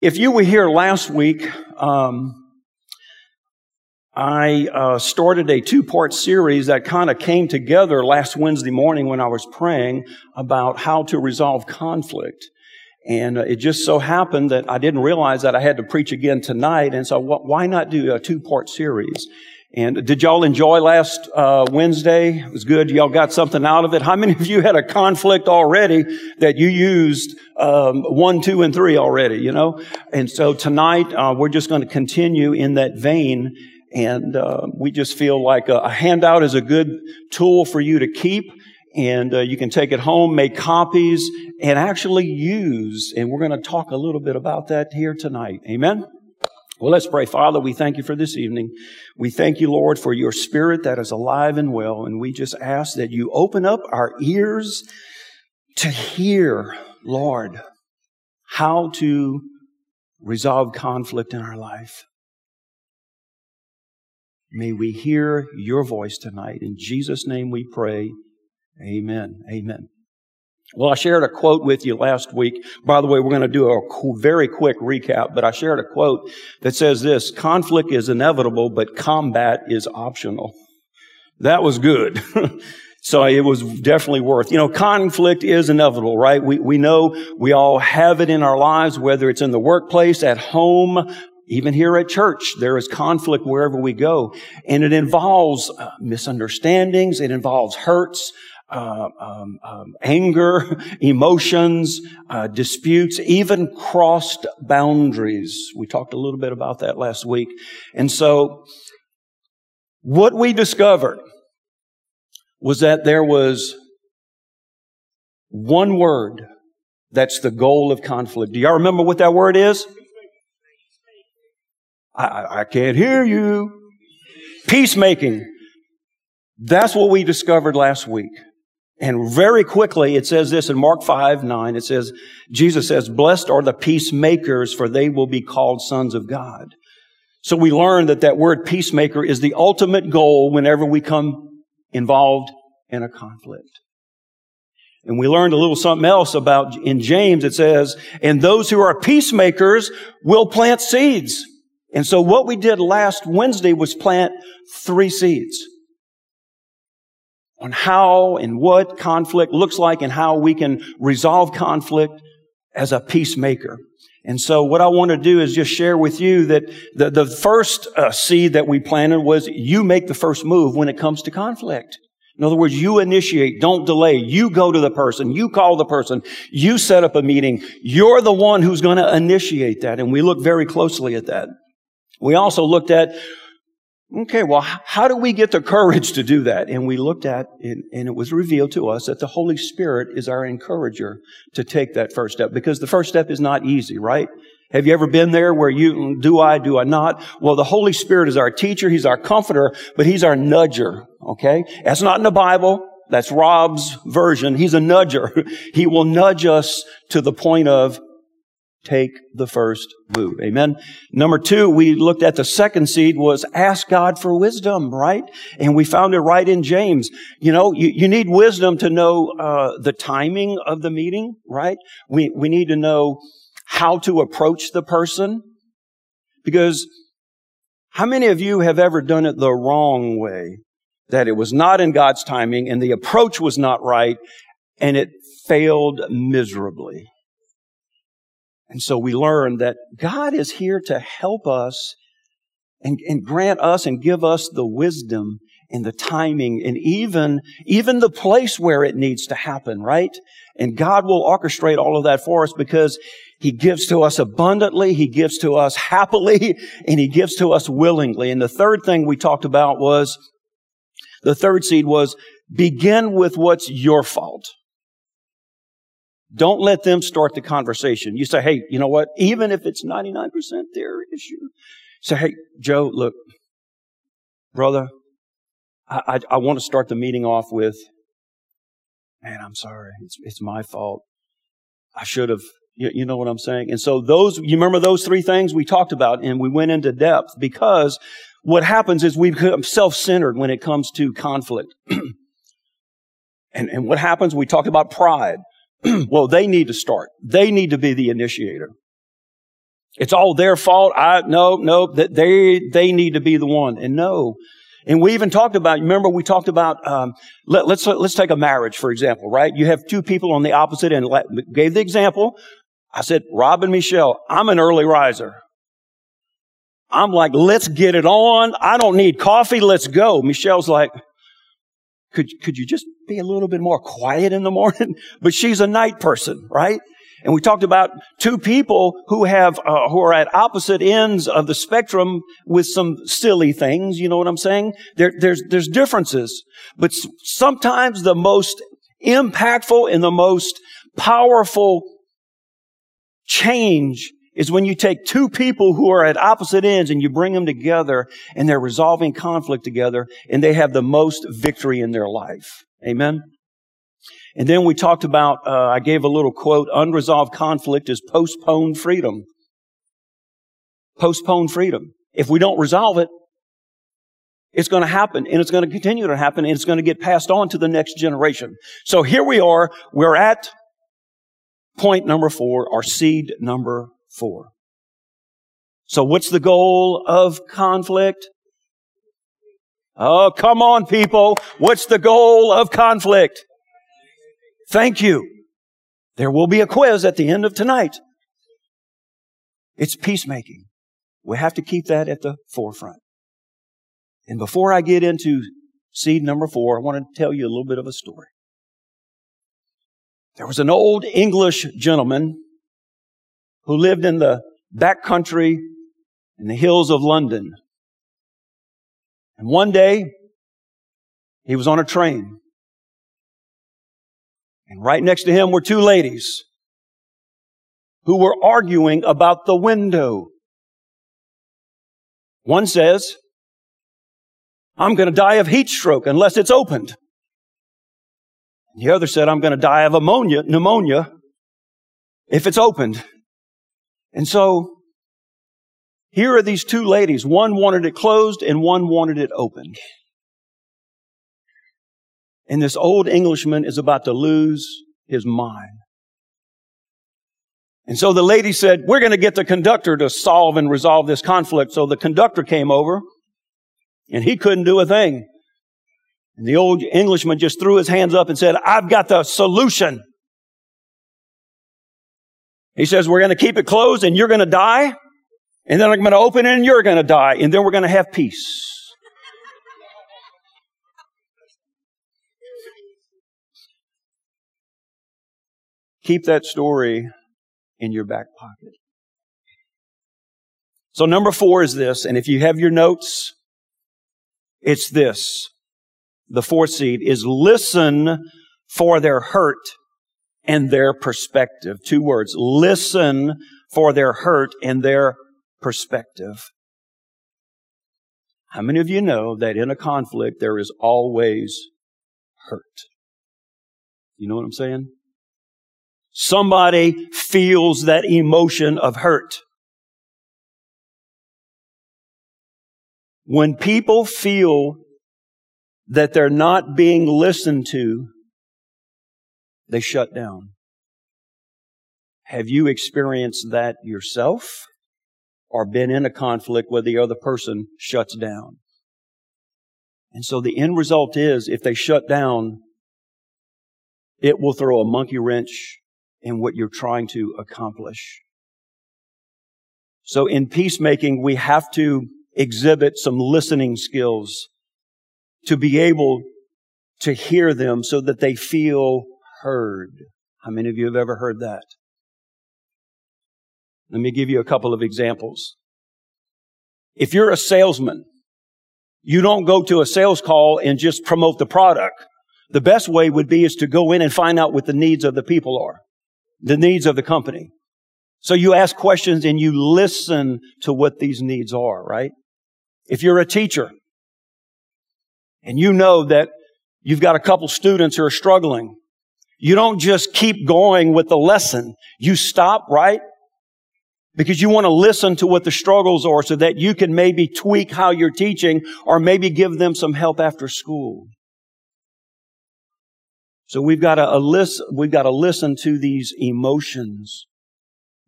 If you were here last week, um, I uh, started a two part series that kind of came together last Wednesday morning when I was praying about how to resolve conflict. And uh, it just so happened that I didn't realize that I had to preach again tonight. And so why not do a two part series? And did y'all enjoy last uh, Wednesday? It was good. Y'all got something out of it. How many of you had a conflict already that you used um, one, two, and three already? You know. And so tonight uh, we're just going to continue in that vein, and uh, we just feel like a, a, handout is a good tool for you to keep, and uh, you can take it home, make copies, and actually use. And we're going to talk a little bit about that here tonight. Amen. Well, let's pray. Father, we thank you for this evening. We thank you, Lord, for your spirit that is alive and well. And we just ask that you open up our ears to hear, Lord, how to resolve conflict in our life. May we hear your voice tonight. In Jesus' name we pray. Amen. Amen. Well, I shared a quote with you last week. By the way, we're going to do a very quick recap, but I shared a quote that says this, conflict is inevitable, but combat is optional. That was good. so it was definitely worth, you know, conflict is inevitable, right? We, we know we all have it in our lives, whether it's in the workplace, at home, even here at church, there is conflict wherever we go. And it involves uh, misunderstandings. It involves hurts uh, um, um, anger, emotions, uh, disputes, even crossed boundaries. We talked a little bit about that last week. And so, what we discovered was that there was one word that's the goal of conflict. Do y'all remember what that word is? I, I can't hear you. Peacemaking. That's what we discovered last week. And very quickly, it says this in Mark 5, 9, it says, Jesus says, blessed are the peacemakers, for they will be called sons of God. So we learn that that word peacemaker is the ultimate goal whenever we come involved in a conflict. And we learned a little something else about in James, it says, and those who are peacemakers will plant seeds. And so what we did last Wednesday was plant three seeds on how and what conflict looks like and how we can resolve conflict as a peacemaker. And so what I want to do is just share with you that the, the first uh, seed that we planted was you make the first move when it comes to conflict. In other words, you initiate, don't delay. You go to the person, you call the person, you set up a meeting. You're the one who's going to initiate that. And we look very closely at that. We also looked at Okay, well, how do we get the courage to do that? And we looked at it, and it was revealed to us that the Holy Spirit is our encourager to take that first step because the first step is not easy, right? Have you ever been there where you, do I, do I not? Well, the Holy Spirit is our teacher, He's our comforter, but He's our nudger, okay? That's not in the Bible. That's Rob's version. He's a nudger. He will nudge us to the point of take the first move. Amen. Number two, we looked at the second seed was ask God for wisdom, right? And we found it right in James. You know, you, you need wisdom to know uh, the timing of the meeting, right? We we need to know how to approach the person because how many of you have ever done it the wrong way? That it was not in God's timing and the approach was not right and it failed miserably. And so we learn that God is here to help us and, and grant us and give us the wisdom and the timing and even, even the place where it needs to happen, right? And God will orchestrate all of that for us because He gives to us abundantly, He gives to us happily, and He gives to us willingly. And the third thing we talked about was, the third seed was begin with what's your fault. Don't let them start the conversation. You say, hey, you know what? Even if it's 99% their issue, say, hey, Joe, look, brother, I, I, I want to start the meeting off with, man, I'm sorry. It's, it's my fault. I should have, you, you know what I'm saying? And so those, you remember those three things we talked about and we went into depth because what happens is we become self-centered when it comes to conflict. and, and what happens? We talked about pride. well, they need to start. They need to be the initiator. It's all their fault. I, no, no, that they, they need to be the one. And no. And we even talked about, remember we talked about, um, let, let's, let's take a marriage, for example, right? You have two people on the opposite end. Gave the example. I said, Rob and Michelle, I'm an early riser. I'm like, let's get it on. I don't need coffee. Let's go. Michelle's like, could, could you just be a little bit more quiet in the morning? but she's a night person, right? And we talked about two people who have, uh, who are at opposite ends of the spectrum with some silly things. You know what I'm saying? There, there's, there's differences. But sometimes the most impactful and the most powerful change is when you take two people who are at opposite ends and you bring them together and they're resolving conflict together and they have the most victory in their life. Amen. And then we talked about, uh, I gave a little quote, unresolved conflict is postponed freedom. Postponed freedom. If we don't resolve it, it's going to happen and it's going to continue to happen and it's going to get passed on to the next generation. So here we are. We're at point number four, our seed number four. So what's the goal of conflict? Oh, come on, people. What's the goal of conflict? Thank you. There will be a quiz at the end of tonight. It's peacemaking. We have to keep that at the forefront. And before I get into seed number four, I want to tell you a little bit of a story. There was an old English gentleman who lived in the back country in the hills of London. And one day, he was on a train. And right next to him were two ladies who were arguing about the window. One says, I'm going to die of heat stroke unless it's opened. The other said, I'm going to die of ammonia, pneumonia if it's opened. And so here are these two ladies. One wanted it closed and one wanted it opened. And this old Englishman is about to lose his mind. And so the lady said, we're going to get the conductor to solve and resolve this conflict. So the conductor came over and he couldn't do a thing. And the old Englishman just threw his hands up and said, I've got the solution. He says, we're going to keep it closed and you're going to die. And then I'm going to open it and you're going to die. And then we're going to have peace. Keep that story in your back pocket. So number four is this. And if you have your notes, it's this. The fourth seed is listen for their hurt and their perspective. Two words. Listen for their hurt and their perspective. How many of you know that in a conflict there is always hurt? You know what I'm saying? Somebody feels that emotion of hurt. When people feel that they're not being listened to, they shut down. Have you experienced that yourself or been in a conflict where the other person shuts down? And so the end result is if they shut down, it will throw a monkey wrench in what you're trying to accomplish. So in peacemaking, we have to exhibit some listening skills to be able to hear them so that they feel heard. How many of you have ever heard that? Let me give you a couple of examples. If you're a salesman, you don't go to a sales call and just promote the product. The best way would be is to go in and find out what the needs of the people are, the needs of the company. So you ask questions and you listen to what these needs are, right? If you're a teacher, and you know that you've got a couple students who are struggling, you don't just keep going with the lesson. You stop, right? Because you want to listen to what the struggles are so that you can maybe tweak how you're teaching or maybe give them some help after school. So we've got to uh, listen, we've got to listen to these emotions.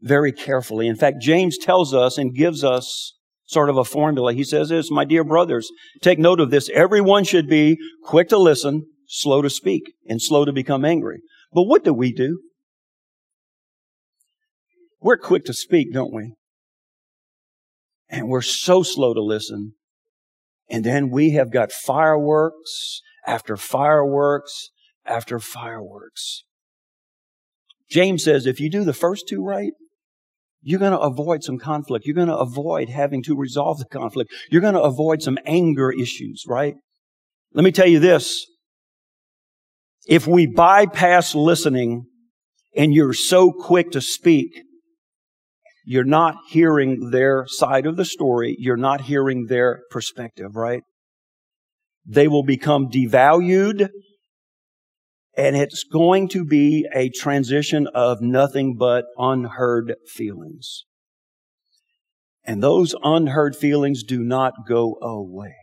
very carefully. In fact, James tells us and gives us sort of a formula. He says this, my dear brothers, take note of this. Everyone should be quick to listen, slow to speak, and slow to become angry. But what do we do? We're quick to speak, don't we? And we're so slow to listen. And then we have got fireworks after fireworks after fireworks. James says if you do the first two right, you're going to avoid some conflict. You're going to avoid having to resolve the conflict. You're going to avoid some anger issues, right? Let me tell you this. If we bypass listening and you're so quick to speak, you're not hearing their side of the story. You're not hearing their perspective, right? They will become devalued and it's going to be a transition of nothing but unheard feelings. And those unheard feelings do not go away.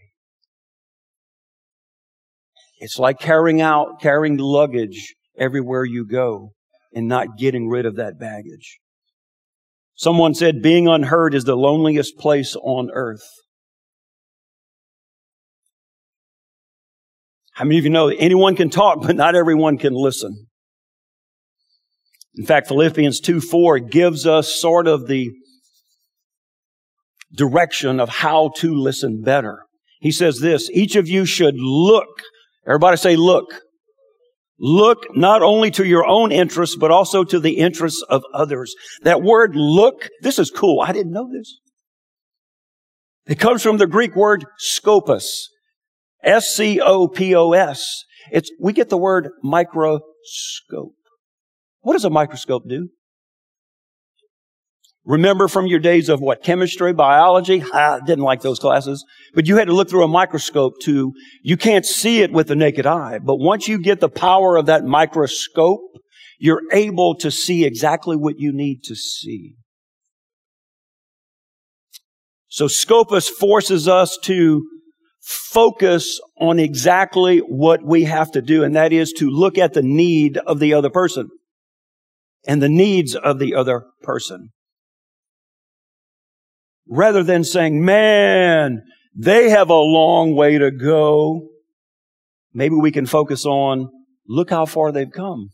It's like carrying out, carrying luggage everywhere you go and not getting rid of that baggage. Someone said being unheard is the loneliest place on earth. How many of you know anyone can talk, but not everyone can listen? In fact, Philippians 2 4 gives us sort of the direction of how to listen better. He says this, each of you should look. Everybody say look. Look not only to your own interests, but also to the interests of others. That word look, this is cool. I didn't know this. It comes from the Greek word scopus. S-C-O-P-O-S. It's, we get the word microscope. What does a microscope do? Remember from your days of what? Chemistry, biology? I didn't like those classes. But you had to look through a microscope to, you can't see it with the naked eye. But once you get the power of that microscope, you're able to see exactly what you need to see. So Scopus forces us to focus on exactly what we have to do, and that is to look at the need of the other person and the needs of the other person. Rather than saying, man, they have a long way to go. Maybe we can focus on, look how far they've come.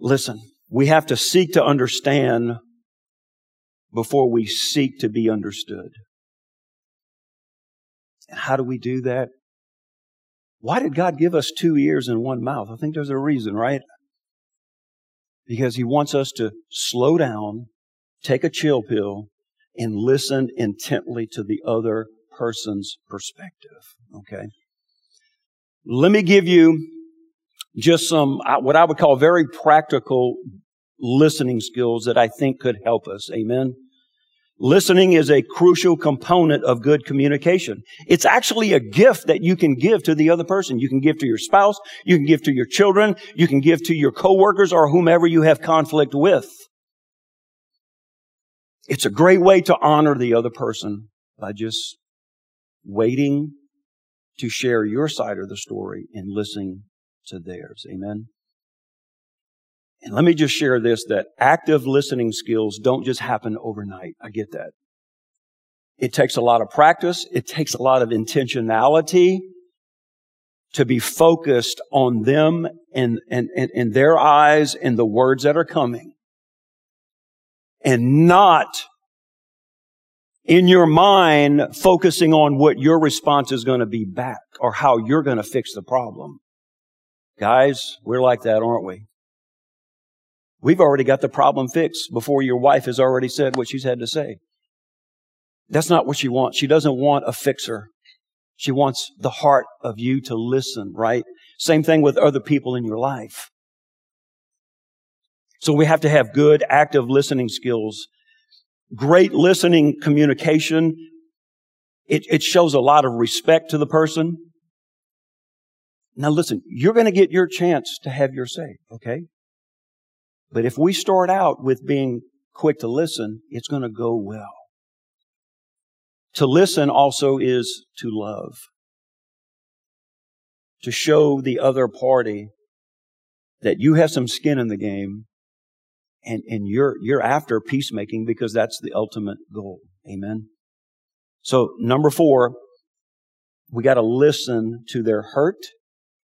Listen, we have to seek to understand before we seek to be understood. And how do we do that? Why did God give us two ears and one mouth? I think there's a reason, right? Because He wants us to slow down, take a chill pill, and listen intently to the other person's perspective. Okay? Let me give you just some, what I would call very practical listening skills that I think could help us. Amen. Listening is a crucial component of good communication. It's actually a gift that you can give to the other person. You can give to your spouse, you can give to your children, you can give to your coworkers or whomever you have conflict with. It's a great way to honor the other person by just waiting to share your side of the story and listening to theirs. Amen. And let me just share this that active listening skills don't just happen overnight. I get that. It takes a lot of practice. It takes a lot of intentionality to be focused on them and, and, and, and their eyes and the words that are coming. And not in your mind focusing on what your response is going to be back or how you're going to fix the problem. Guys, we're like that, aren't we? We've already got the problem fixed before your wife has already said what she's had to say. That's not what she wants. She doesn't want a fixer. She wants the heart of you to listen, right? Same thing with other people in your life. So we have to have good active listening skills. Great listening communication. It, it shows a lot of respect to the person. Now listen, you're going to get your chance to have your say, okay? But if we start out with being quick to listen, it's going to go well. To listen also is to love. To show the other party that you have some skin in the game and, and you're, you're after peacemaking because that's the ultimate goal. Amen. So number four, we got to listen to their hurt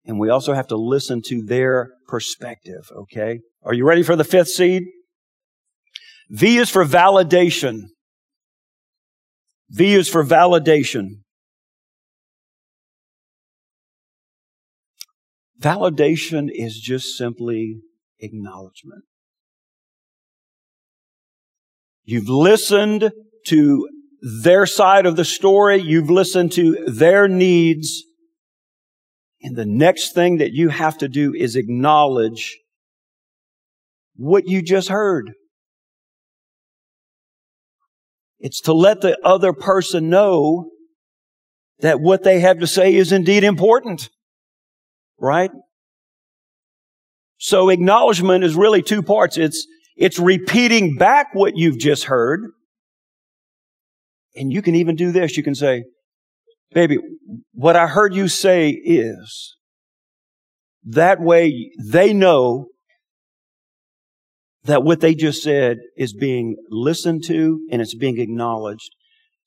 and we also have to listen to their perspective. Okay. Are you ready for the fifth seed? V is for validation. V is for validation. Validation is just simply acknowledgement. You've listened to their side of the story. You've listened to their needs. And the next thing that you have to do is acknowledge what you just heard. It's to let the other person know that what they have to say is indeed important. Right? So acknowledgement is really two parts. It's, it's repeating back what you've just heard. And you can even do this. You can say, baby, what I heard you say is, that way they know that what they just said is being listened to and it's being acknowledged.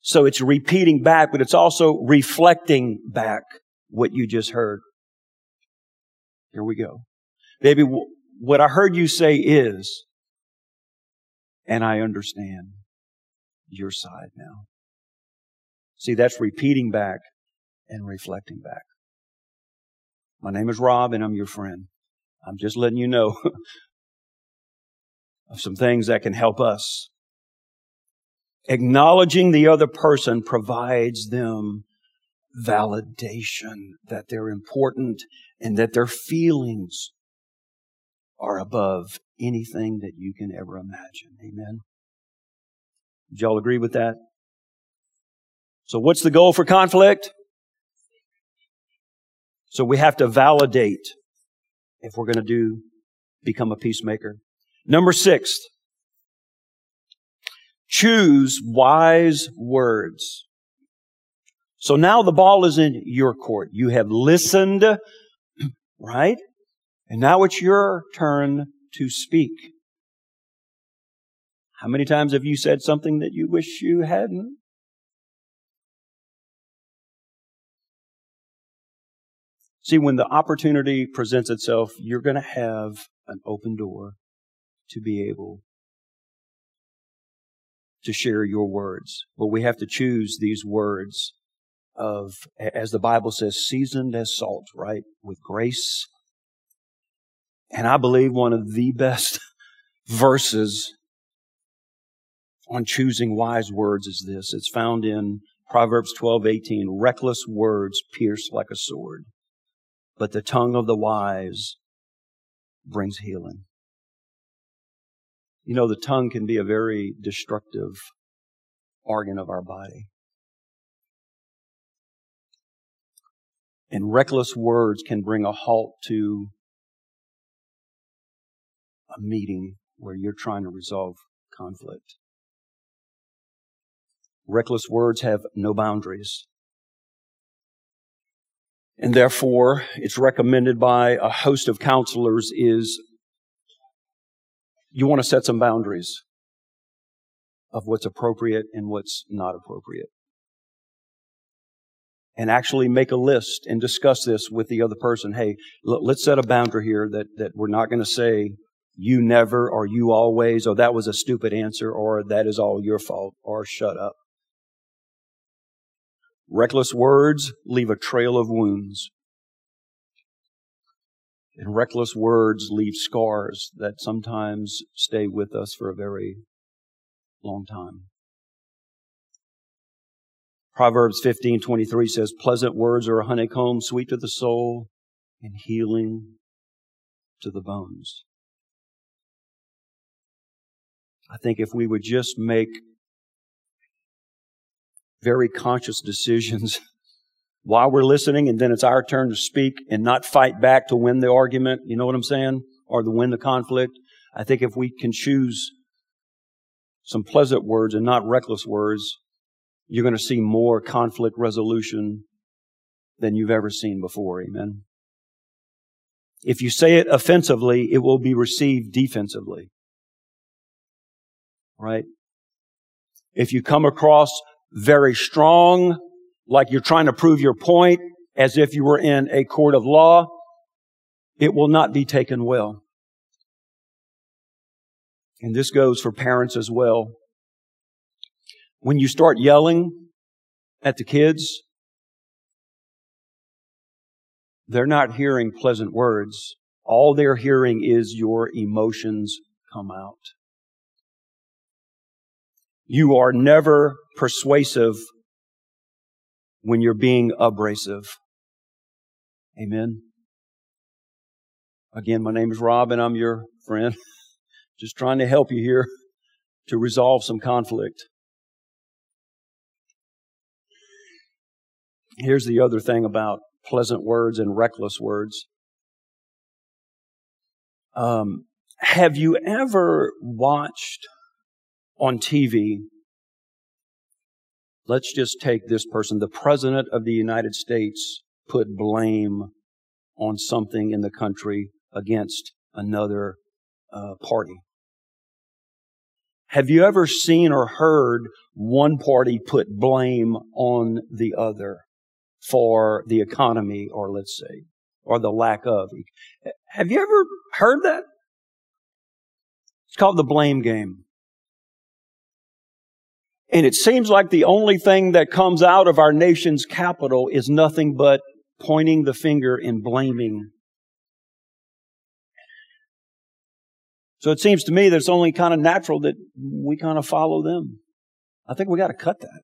So it's repeating back, but it's also reflecting back what you just heard. Here we go. Baby, what I heard you say is, and I understand your side now. See, that's repeating back and reflecting back. My name is Rob and I'm your friend. I'm just letting you know of some things that can help us. Acknowledging the other person provides them validation that they're important and that their feelings are above anything that you can ever imagine. Amen. Did y'all agree with that? So what's the goal for conflict? So we have to validate if we're going to do become a peacemaker. Number six, choose wise words. So now the ball is in your court. You have listened, right? And now it's your turn to speak. How many times have you said something that you wish you hadn't? See, when the opportunity presents itself, you're going to have an open door to be able to share your words. But we have to choose these words of, as the Bible says, seasoned as salt, right? With grace. And I believe one of the best verses on choosing wise words is this. It's found in Proverbs 12, 18. Reckless words pierce like a sword, but the tongue of the wise brings healing. You know, the tongue can be a very destructive organ of our body. And reckless words can bring a halt to a meeting where you're trying to resolve conflict. Reckless words have no boundaries. And therefore, it's recommended by a host of counselors is you want to set some boundaries of what's appropriate and what's not appropriate. And actually make a list and discuss this with the other person. Hey, let's set a boundary here that, that we're not going to say you never or you always or that was a stupid answer or that is all your fault or shut up. Reckless words leave a trail of wounds. And reckless words leave scars that sometimes stay with us for a very long time. Proverbs 15:23 says, "Pleasant words are a honeycomb, sweet to the soul and healing to the bones." I think if we would just make very conscious decisions while we're listening and then it's our turn to speak and not fight back to win the argument. You know what I'm saying? Or to win the conflict. I think if we can choose some pleasant words and not reckless words, you're going to see more conflict resolution than you've ever seen before. Amen. If you say it offensively, it will be received defensively. Right? If you come across very strong, like you're trying to prove your point, as if you were in a court of law, it will not be taken well. And this goes for parents as well. When you start yelling at the kids, they're not hearing pleasant words. All they're hearing is your emotions come out. You are never persuasive when you're being abrasive. Amen. Again, my name is Rob and I'm your friend. Just trying to help you here to resolve some conflict. Here's the other thing about pleasant words and reckless words. Um, have you ever watched on TV? Let's just take this person. The President of the United States put blame on something in the country against another uh, party. Have you ever seen or heard one party put blame on the other for the economy, or let's say, or the lack of? Have you ever heard that? It's called the blame game. And it seems like the only thing that comes out of our nation's capital is nothing but pointing the finger and blaming. So it seems to me that it's only kind of natural that we kind of follow them. I think we got to cut that.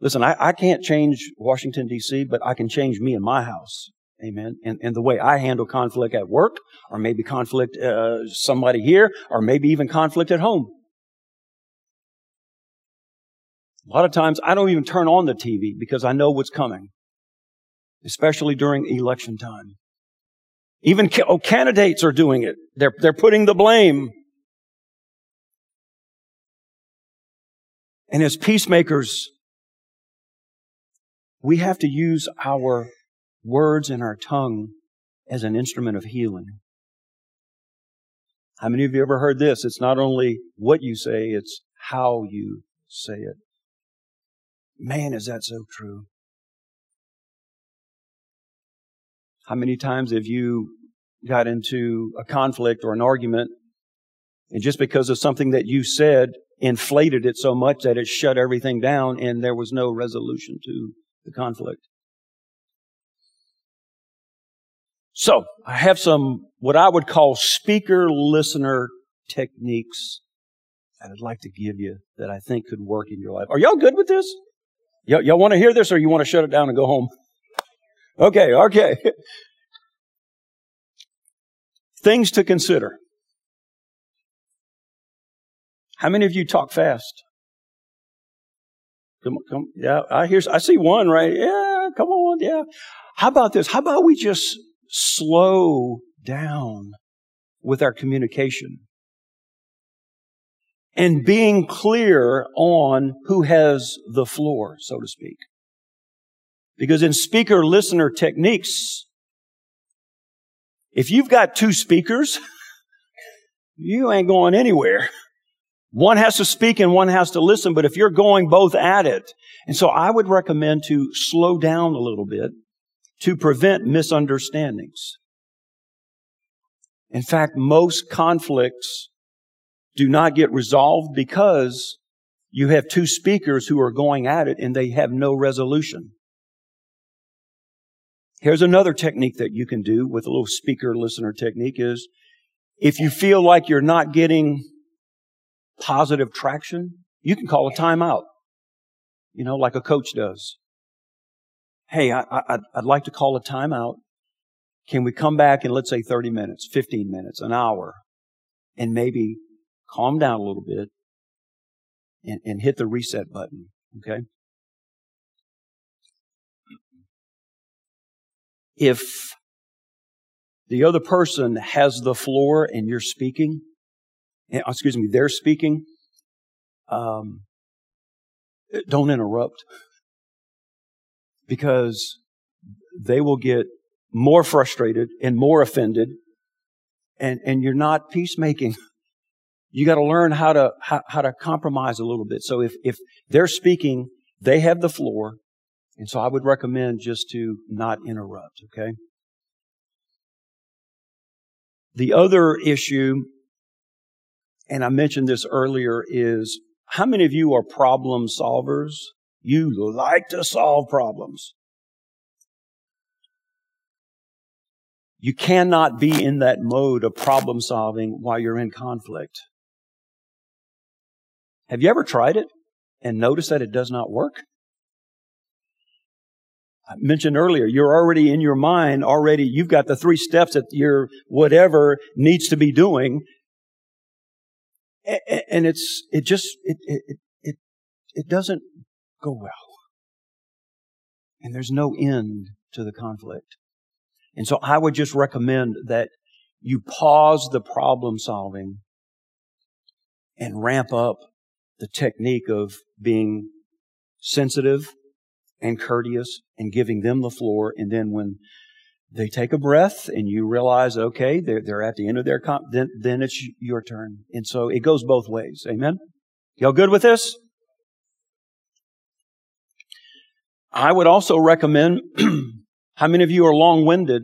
Listen, I, I can't change Washington, D.C., but I can change me in my house. Amen. And, and the way I handle conflict at work, or maybe conflict, uh, somebody here, or maybe even conflict at home. A lot of times I don't even turn on the TV because I know what's coming, especially during election time. Even oh, candidates are doing it. They're, they're putting the blame. And as peacemakers, we have to use our words and our tongue as an instrument of healing. How many of you ever heard this? It's not only what you say, it's how you say it. Man, is that so true? How many times have you got into a conflict or an argument and just because of something that you said inflated it so much that it shut everything down and there was no resolution to the conflict? So, I have some what I would call speaker listener techniques that I'd like to give you that I think could work in your life. Are y'all good with this? Y- y'all want to hear this or you want to shut it down and go home? Okay, okay. Things to consider. How many of you talk fast? Come, come, yeah, I hear, I see one, right? Yeah, come on, yeah. How about this? How about we just slow down with our communication? And being clear on who has the floor, so to speak. Because in speaker listener techniques, if you've got two speakers, you ain't going anywhere. One has to speak and one has to listen, but if you're going both at it, and so I would recommend to slow down a little bit to prevent misunderstandings. In fact, most conflicts do not get resolved because you have two speakers who are going at it and they have no resolution. Here's another technique that you can do with a little speaker listener technique is if you feel like you're not getting positive traction, you can call a timeout. You know, like a coach does. Hey, I, I, I'd like to call a timeout. Can we come back in, let's say 30 minutes, 15 minutes, an hour, and maybe calm down a little bit, and, and hit the reset button. Okay? If the other person has the floor and you're speaking, eh, excuse me, they're speaking, um, don't interrupt because they will get more frustrated and more offended and, and you're not peacemaking. You got to learn how to, how, how to compromise a little bit. So if, if they're speaking, they have the floor. And so I would recommend just to not interrupt, okay? The other issue, and I mentioned this earlier, is how many of you are problem solvers? You like to solve problems. You cannot be in that mode of problem solving while you're in conflict. Have you ever tried it and noticed that it does not work? I mentioned earlier, you're already in your mind, already, you've got the three steps that your whatever needs to be doing. And it's, it just, it, it, it, it doesn't go well. And there's no end to the conflict. And so I would just recommend that you pause the problem solving and ramp up the technique of being sensitive and courteous and giving them the floor. And then when they take a breath and you realize, okay, they're, they're at the end of their, comp- then, then it's your turn. And so it goes both ways. Amen. Y'all good with this? I would also recommend, how many of you are long-winded?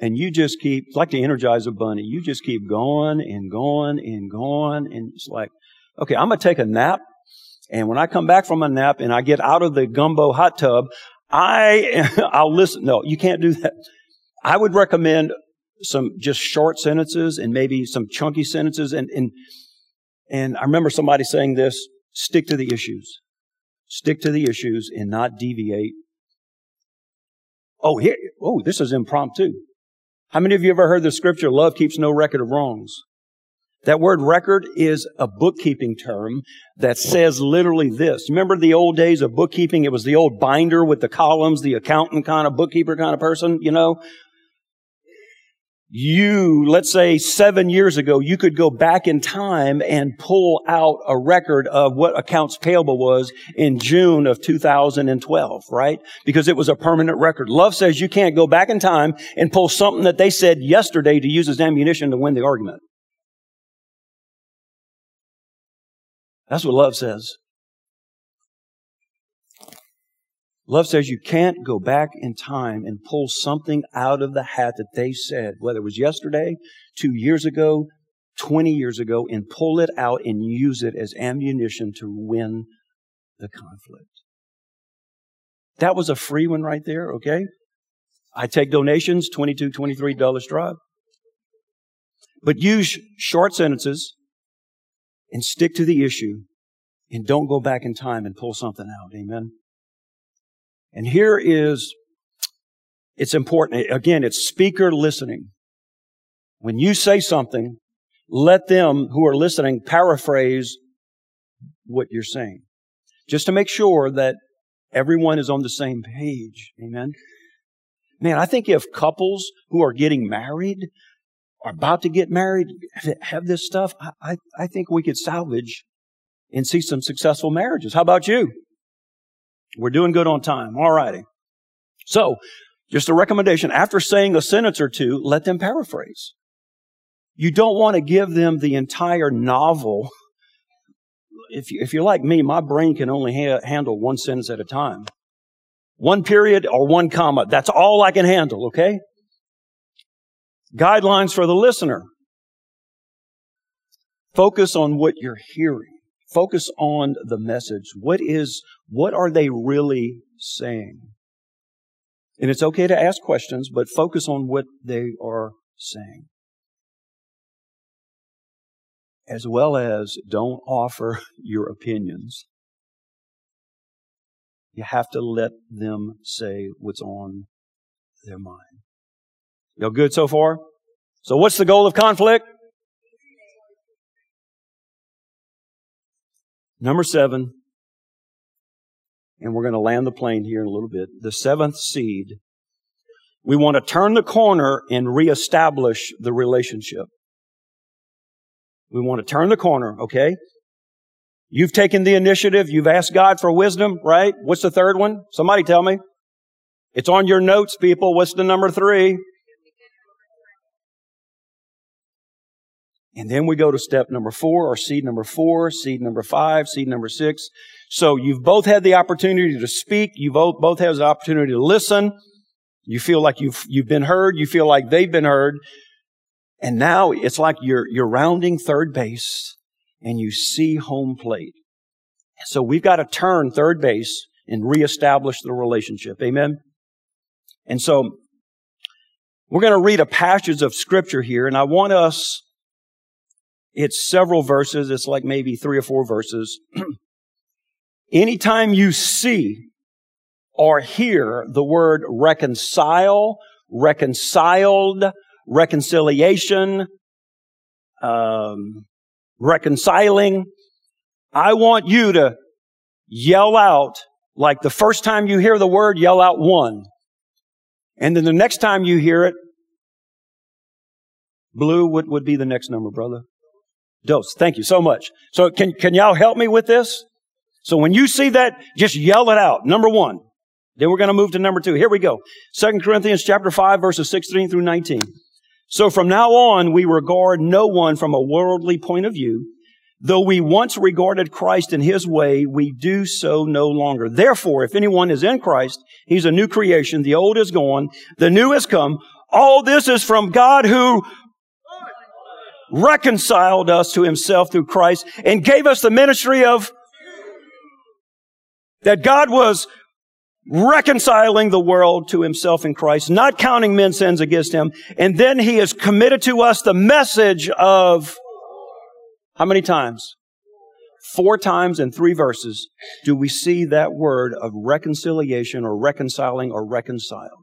And you just keep, it's like the Energizer Bunny. You just keep going and going and going. And it's like, okay, I'm going to take a nap. And when I come back from a nap and I get out of the gumbo hot tub, I, I'll listen. No, you can't do that. I would recommend some just short sentences and maybe some chunky sentences. And, and, and I remember somebody saying this, stick to the issues. Stick to the issues and not deviate. Oh, here, oh, this is impromptu. How many of you ever heard the scripture, love keeps no record of wrongs? That word record is a bookkeeping term that says literally this. Remember the old days of bookkeeping? It was the old binder with the columns, the accountant kind of bookkeeper kind of person, you know? You, let's say seven years ago, you could go back in time and pull out a record of what accounts payable was in June of 2012, right? Because it was a permanent record. Love says you can't go back in time and pull something that they said yesterday to use as ammunition to win the argument. That's what love says. Love says you can't go back in time and pull something out of the hat that they said, whether it was yesterday, two years ago, 20 years ago, and pull it out and use it as ammunition to win the conflict. That was a free one right there, okay? I take donations, 22, 23 dollars drive. But use short sentences and stick to the issue and don't go back in time and pull something out. Amen. And here is, it's important. Again, it's speaker listening. When you say something, let them who are listening paraphrase what you're saying. Just to make sure that everyone is on the same page. Amen. Man, I think if couples who are getting married are about to get married have this stuff, I, I think we could salvage and see some successful marriages. How about you? We're doing good on time. All righty. So, just a recommendation. After saying a sentence or two, let them paraphrase. You don't want to give them the entire novel. If, you, if you're like me, my brain can only ha- handle one sentence at a time. One period or one comma. That's all I can handle, okay? Guidelines for the listener. Focus on what you're hearing. Focus on the message. What is, what are they really saying? And it's okay to ask questions, but focus on what they are saying. As well as don't offer your opinions. You have to let them say what's on their mind. Y'all good so far? So what's the goal of conflict? Number seven, and we're going to land the plane here in a little bit. The seventh seed. We want to turn the corner and reestablish the relationship. We want to turn the corner, okay? You've taken the initiative. You've asked God for wisdom, right? What's the third one? Somebody tell me. It's on your notes, people. What's the number three? And then we go to step number four, or seed number four, seed number five, seed number six. So you've both had the opportunity to speak. You've both, both had the opportunity to listen. You feel like you've, you've been heard. You feel like they've been heard. And now it's like you're, you're rounding third base and you see home plate. So we've got to turn third base and reestablish the relationship. Amen. And so we're going to read a passage of scripture here and I want us it's several verses. It's like maybe three or four verses. Anytime you see or hear the word reconcile, reconciled, reconciliation, um, reconciling, I want you to yell out like the first time you hear the word, yell out one. And then the next time you hear it, blue would, would be the next number, brother. Dose. Thank you so much. So can, can y'all help me with this? So when you see that, just yell it out. Number one. Then we're going to move to number two. Here we go. Second Corinthians chapter 5 verses 16 through 19. So from now on, we regard no one from a worldly point of view. Though we once regarded Christ in his way, we do so no longer. Therefore, if anyone is in Christ, he's a new creation. The old is gone. The new has come. All this is from God who reconciled us to himself through Christ and gave us the ministry of that God was reconciling the world to himself in Christ, not counting men's sins against him. And then he has committed to us the message of how many times? Four times in three verses do we see that word of reconciliation or reconciling or reconciled.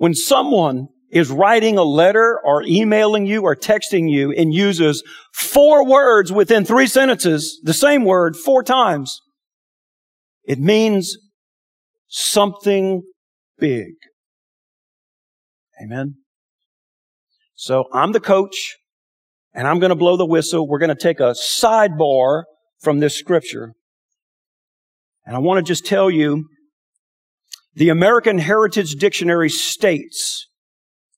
When someone is writing a letter or emailing you or texting you and uses four words within three sentences, the same word four times, it means something big. Amen. So I'm the coach and I'm going to blow the whistle. We're going to take a sidebar from this scripture. And I want to just tell you the American Heritage Dictionary states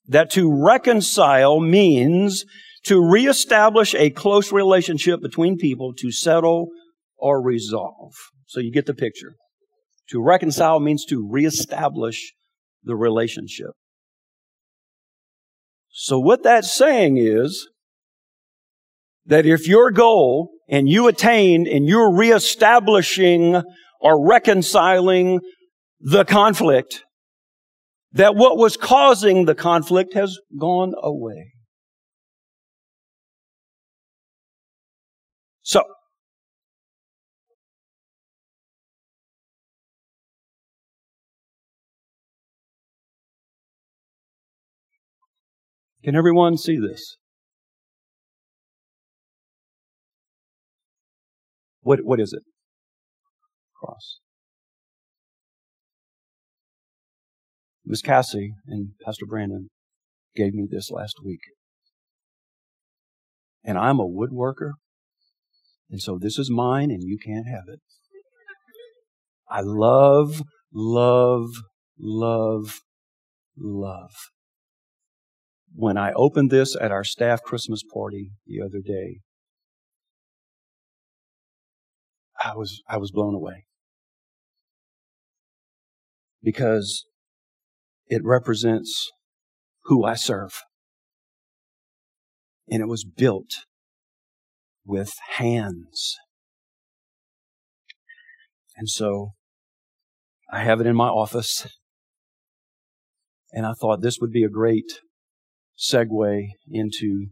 that to reconcile means to reestablish a close relationship between people to settle or resolve. So you get the picture. To reconcile means to reestablish the relationship. So what that's saying is that if your goal and you attain and you're reestablishing or reconciling the conflict, that what was causing the conflict has gone away. So, can everyone see this? What, what is it? Cross. Miss Cassie and Pastor Brandon gave me this last week. And I'm a woodworker, and so this is mine and you can't have it. I love, love, love, love. When I opened this at our staff Christmas party the other day, I was, I was blown away. Because it represents who I serve. And it was built with hands. And so I have it in my office. And I thought this would be a great segue into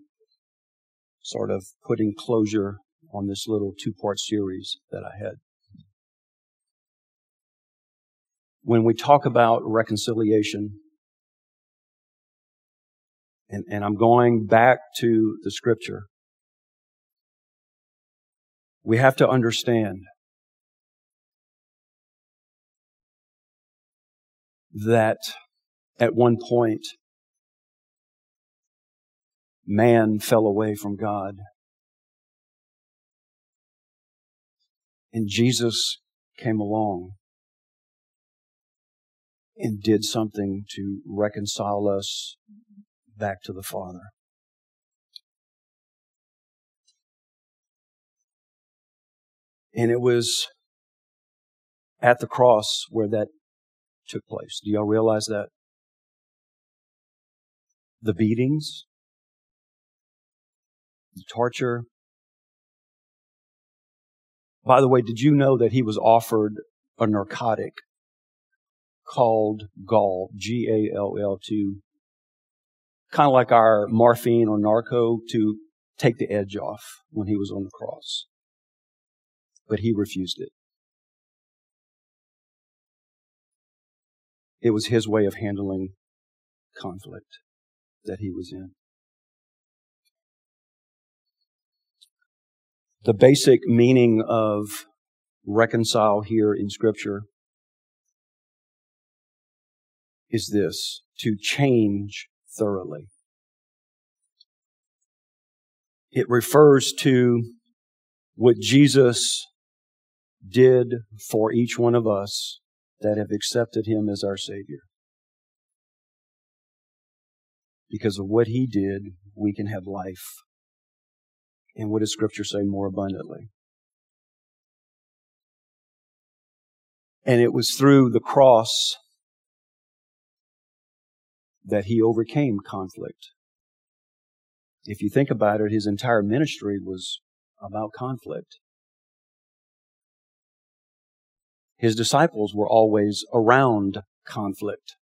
sort of putting closure on this little two part series that I had. When we talk about reconciliation, and, and I'm going back to the scripture, we have to understand that at one point, man fell away from God. And Jesus came along and did something to reconcile us back to the Father. And it was at the cross where that took place. Do y'all realize that? The beatings, the torture. By the way, did you know that he was offered a narcotic called gall, G-A-L-L, to kind of like our morphine or narco to take the edge off when he was on the cross. But he refused it. It was his way of handling conflict that he was in. The basic meaning of reconcile here in scripture is this to change thoroughly. It refers to what Jesus did for each one of us that have accepted Him as our Savior. Because of what He did, we can have life. And what does Scripture say more abundantly? And it was through the cross that he overcame conflict. If you think about it, his entire ministry was about conflict. His disciples were always around conflict.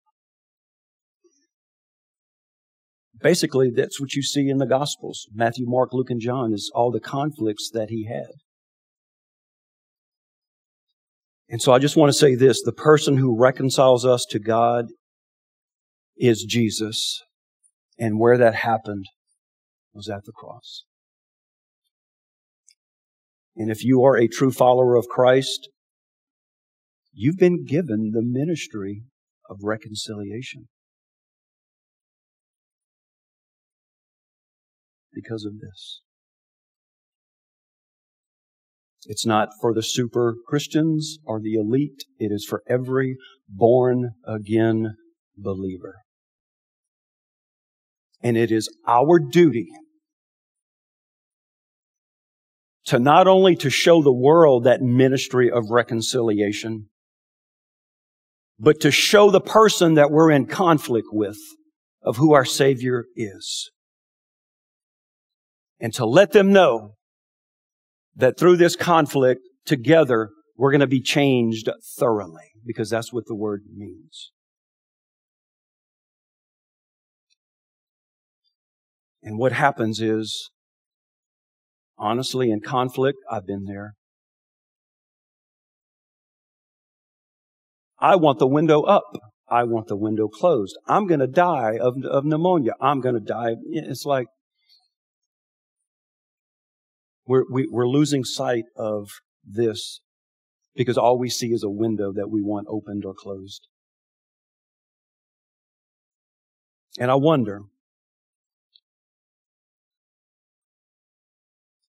Basically, that's what you see in the Gospels. Matthew, Mark, Luke, and John is all the conflicts that he had. And so I just want to say this the person who reconciles us to God is Jesus. And where that happened was at the cross. And if you are a true follower of Christ, you've been given the ministry of reconciliation. Because of this. It's not for the super Christians or the elite. It is for every born again believer. And it is our duty to not only to show the world that ministry of reconciliation, but to show the person that we're in conflict with of who our Savior is. And to let them know that through this conflict, together, we're going to be changed thoroughly, because that's what the word means. And what happens is, honestly, in conflict, I've been there. I want the window up. I want the window closed. I'm going to die of, of pneumonia. I'm going to die. It's like we're, we, are we are losing sight of this because all we see is a window that we want opened or closed. And I wonder,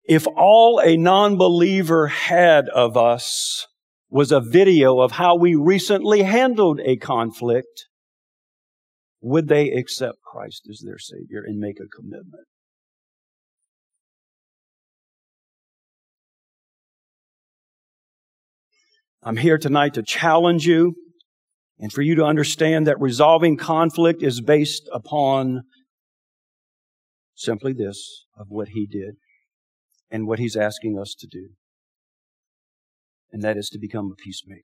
If all a non-believer had of us was a video of how we recently handled a conflict, would they accept Christ as their Savior and make a commitment? I'm here tonight to challenge you and for you to understand that resolving conflict is based upon simply this of what He did and what He's asking us to do. And that is to become a peacemaker.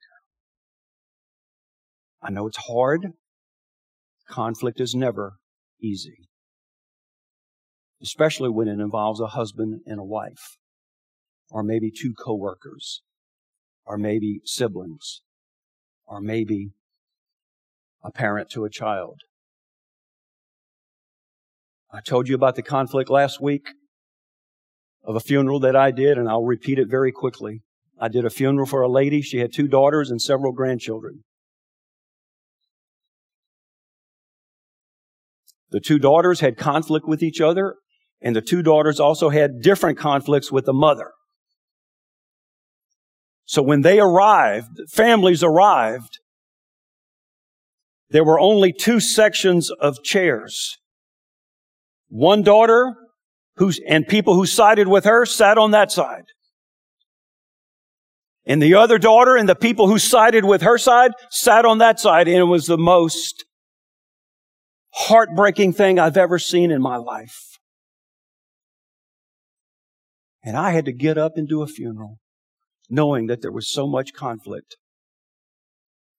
I know it's hard. Conflict is never easy, especially when it involves a husband and a wife, or maybe two coworkers, or maybe siblings, or maybe a parent to a child. I told you about the conflict last week of a funeral that I did, and I'll repeat it very quickly. I did a funeral for a lady. She had two daughters and several grandchildren. The two daughters had conflict with each other, and the two daughters also had different conflicts with the mother. So when they arrived, families arrived, there were only two sections of chairs. One daughter who's, and people who sided with her sat on that side. And the other daughter and the people who sided with her side sat on that side. And it was the most heartbreaking thing I've ever seen in my life. And I had to get up and do a funeral knowing that there was so much conflict.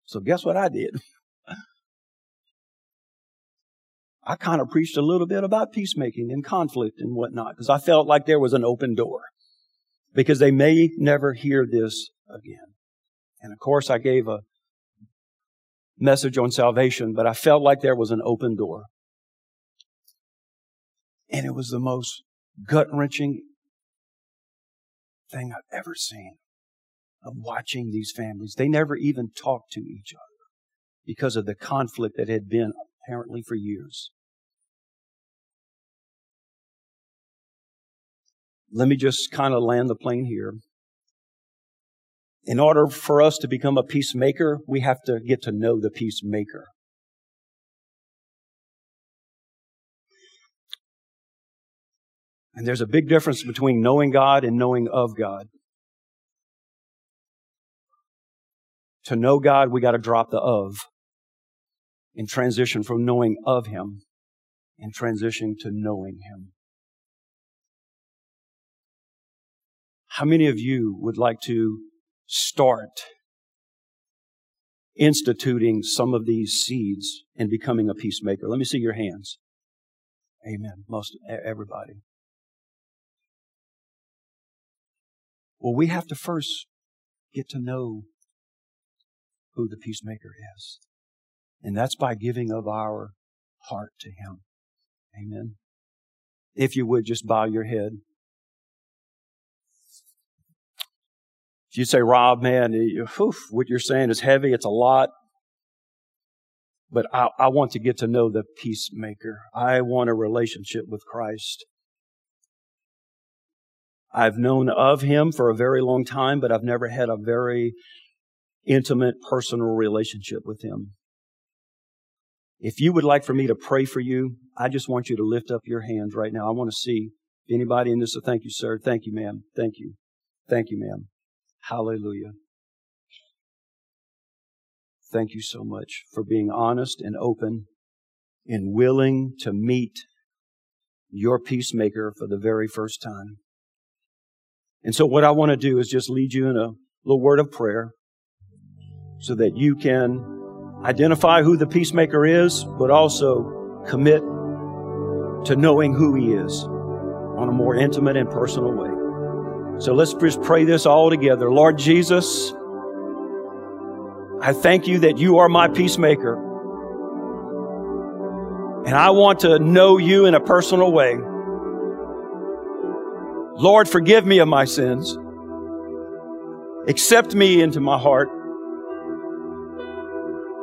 So guess what I did? I kind of preached a little bit about peacemaking and conflict and whatnot because I felt like there was an open door because they may never hear this again. And of course, I gave a message on salvation, but I felt like there was an open door. And it was the most gut wrenching thing I've ever seen of watching these families. They never even talked to each other because of the conflict that had been apparently for years. Let me just kind of land the plane here. In order for us to become a peacemaker, we have to get to know the peacemaker. And there's a big difference between knowing God and knowing of God. To know God, we got to drop the of and transition from knowing of Him and transition to knowing Him. How many of you would like to start instituting some of these seeds and becoming a peacemaker? Let me see your hands. Amen. Most everybody. Well, we have to first get to know who the peacemaker is. And that's by giving of our heart to Him. Amen. If you would just bow your head. If you say, Rob, man, what you're saying is heavy, it's a lot. But I, I want to get to know the peacemaker. I want a relationship with Christ. I've known of him for a very long time, but I've never had a very intimate, personal relationship with him. If you would like for me to pray for you, I just want you to lift up your hands right now. I want to see anybody in this. So thank you, sir. Thank you, ma'am. Thank you. Thank you, ma'am. Hallelujah. Thank you so much for being honest and open and willing to meet your peacemaker for the very first time. And so what I want to do is just lead you in a little word of prayer so that you can identify who the peacemaker is, but also commit to knowing who he is on a more intimate and personal way. So let's just pray this all together. Lord Jesus, I thank you that you are my peacemaker. And I want to know you in a personal way. Lord, forgive me of my sins. Accept me into my heart.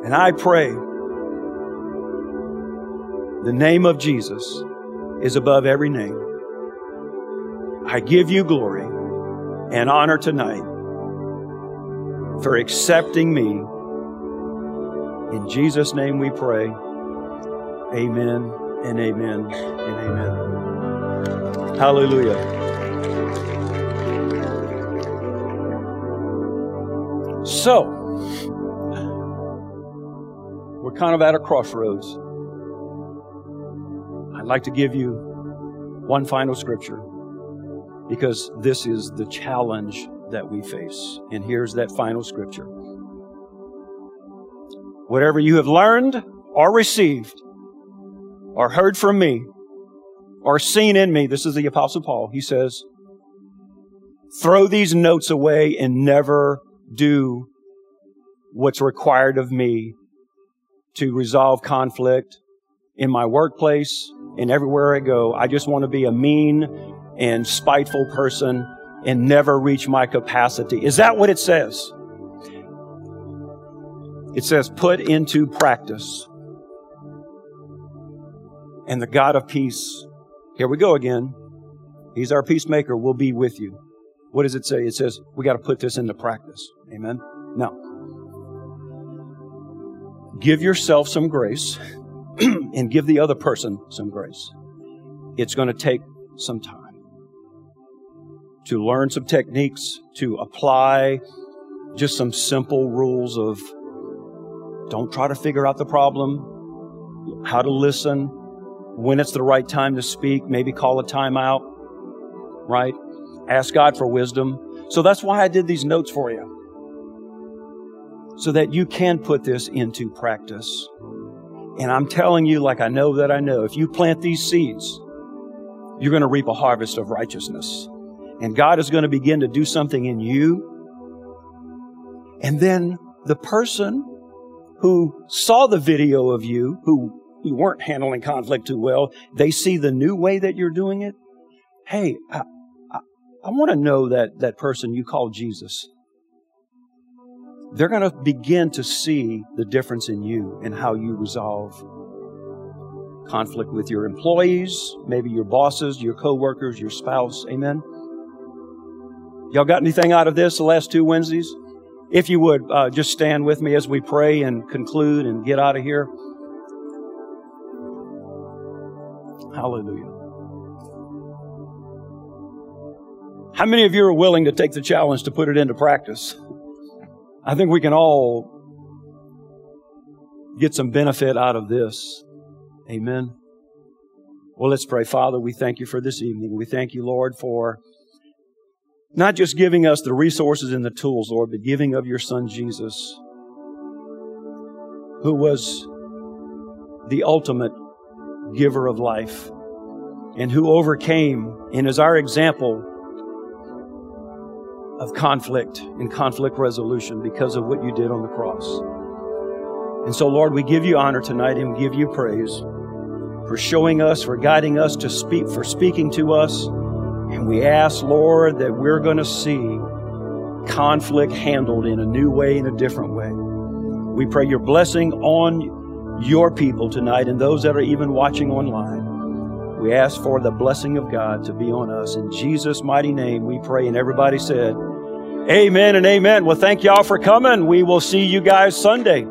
And I pray the name of Jesus is above every name. I give you glory and honor tonight for accepting me. In Jesus' name we pray. Amen and amen and amen. Hallelujah. So, we're kind of at a crossroads. I'd like to give you one final scripture because this is the challenge that we face. And here's that final scripture. Whatever you have learned or received or heard from me or seen in me, this is the Apostle Paul, he says, throw these notes away and never do what's required of me to resolve conflict in my workplace and everywhere I go. I just want to be a mean and spiteful person and never reach my capacity. Is that what it says? It says, put into practice. And the God of peace, here we go again. He's our peacemaker, will be with you. what does it say? It says we got to put this into practice. Amen. Now, give yourself some grace and give the other person some grace. It's going to take some time to learn some techniques, to apply just some simple rules of don't try to figure out the problem, how to listen, when it's the right time to speak, maybe call a timeout, right? Ask God for wisdom. So that's why I did these notes for you. So that you can put this into practice. And I'm telling you, like I know that I know, if you plant these seeds, you're going to reap a harvest of righteousness. And God is going to begin to do something in you. And then the person who saw the video of you, who you weren't handling conflict too well, they see the new way that you're doing it. Hey, I, I, I want to know that that person you call Jesus. They're going to begin to see the difference in you and how you resolve conflict with your employees, maybe your bosses, your coworkers, your spouse. Amen. Y'all got anything out of this the last two Wednesdays? If you would, uh, just stand with me as we pray and conclude and get out of here. Hallelujah. How many of you are willing to take the challenge to put it into practice? I think we can all get some benefit out of this. Amen. Well, let's pray. Father, we thank you for this evening. We thank you, Lord, for not just giving us the resources and the tools, Lord, but giving of your Son Jesus, who was the ultimate giver of life and who overcame and is our example of conflict and conflict resolution because of what you did on the cross. And so, Lord, we give you honor tonight and give you praise for showing us, for guiding us to speak, for speaking to us. And we ask, Lord, that we're going to see conflict handled in a new way, in a different way. We pray your blessing on your people tonight and those that are even watching online. We ask for the blessing of God to be on us. In Jesus' mighty name, we pray. And everybody said, Amen and amen. Well, thank y'all for coming. We will see you guys Sunday.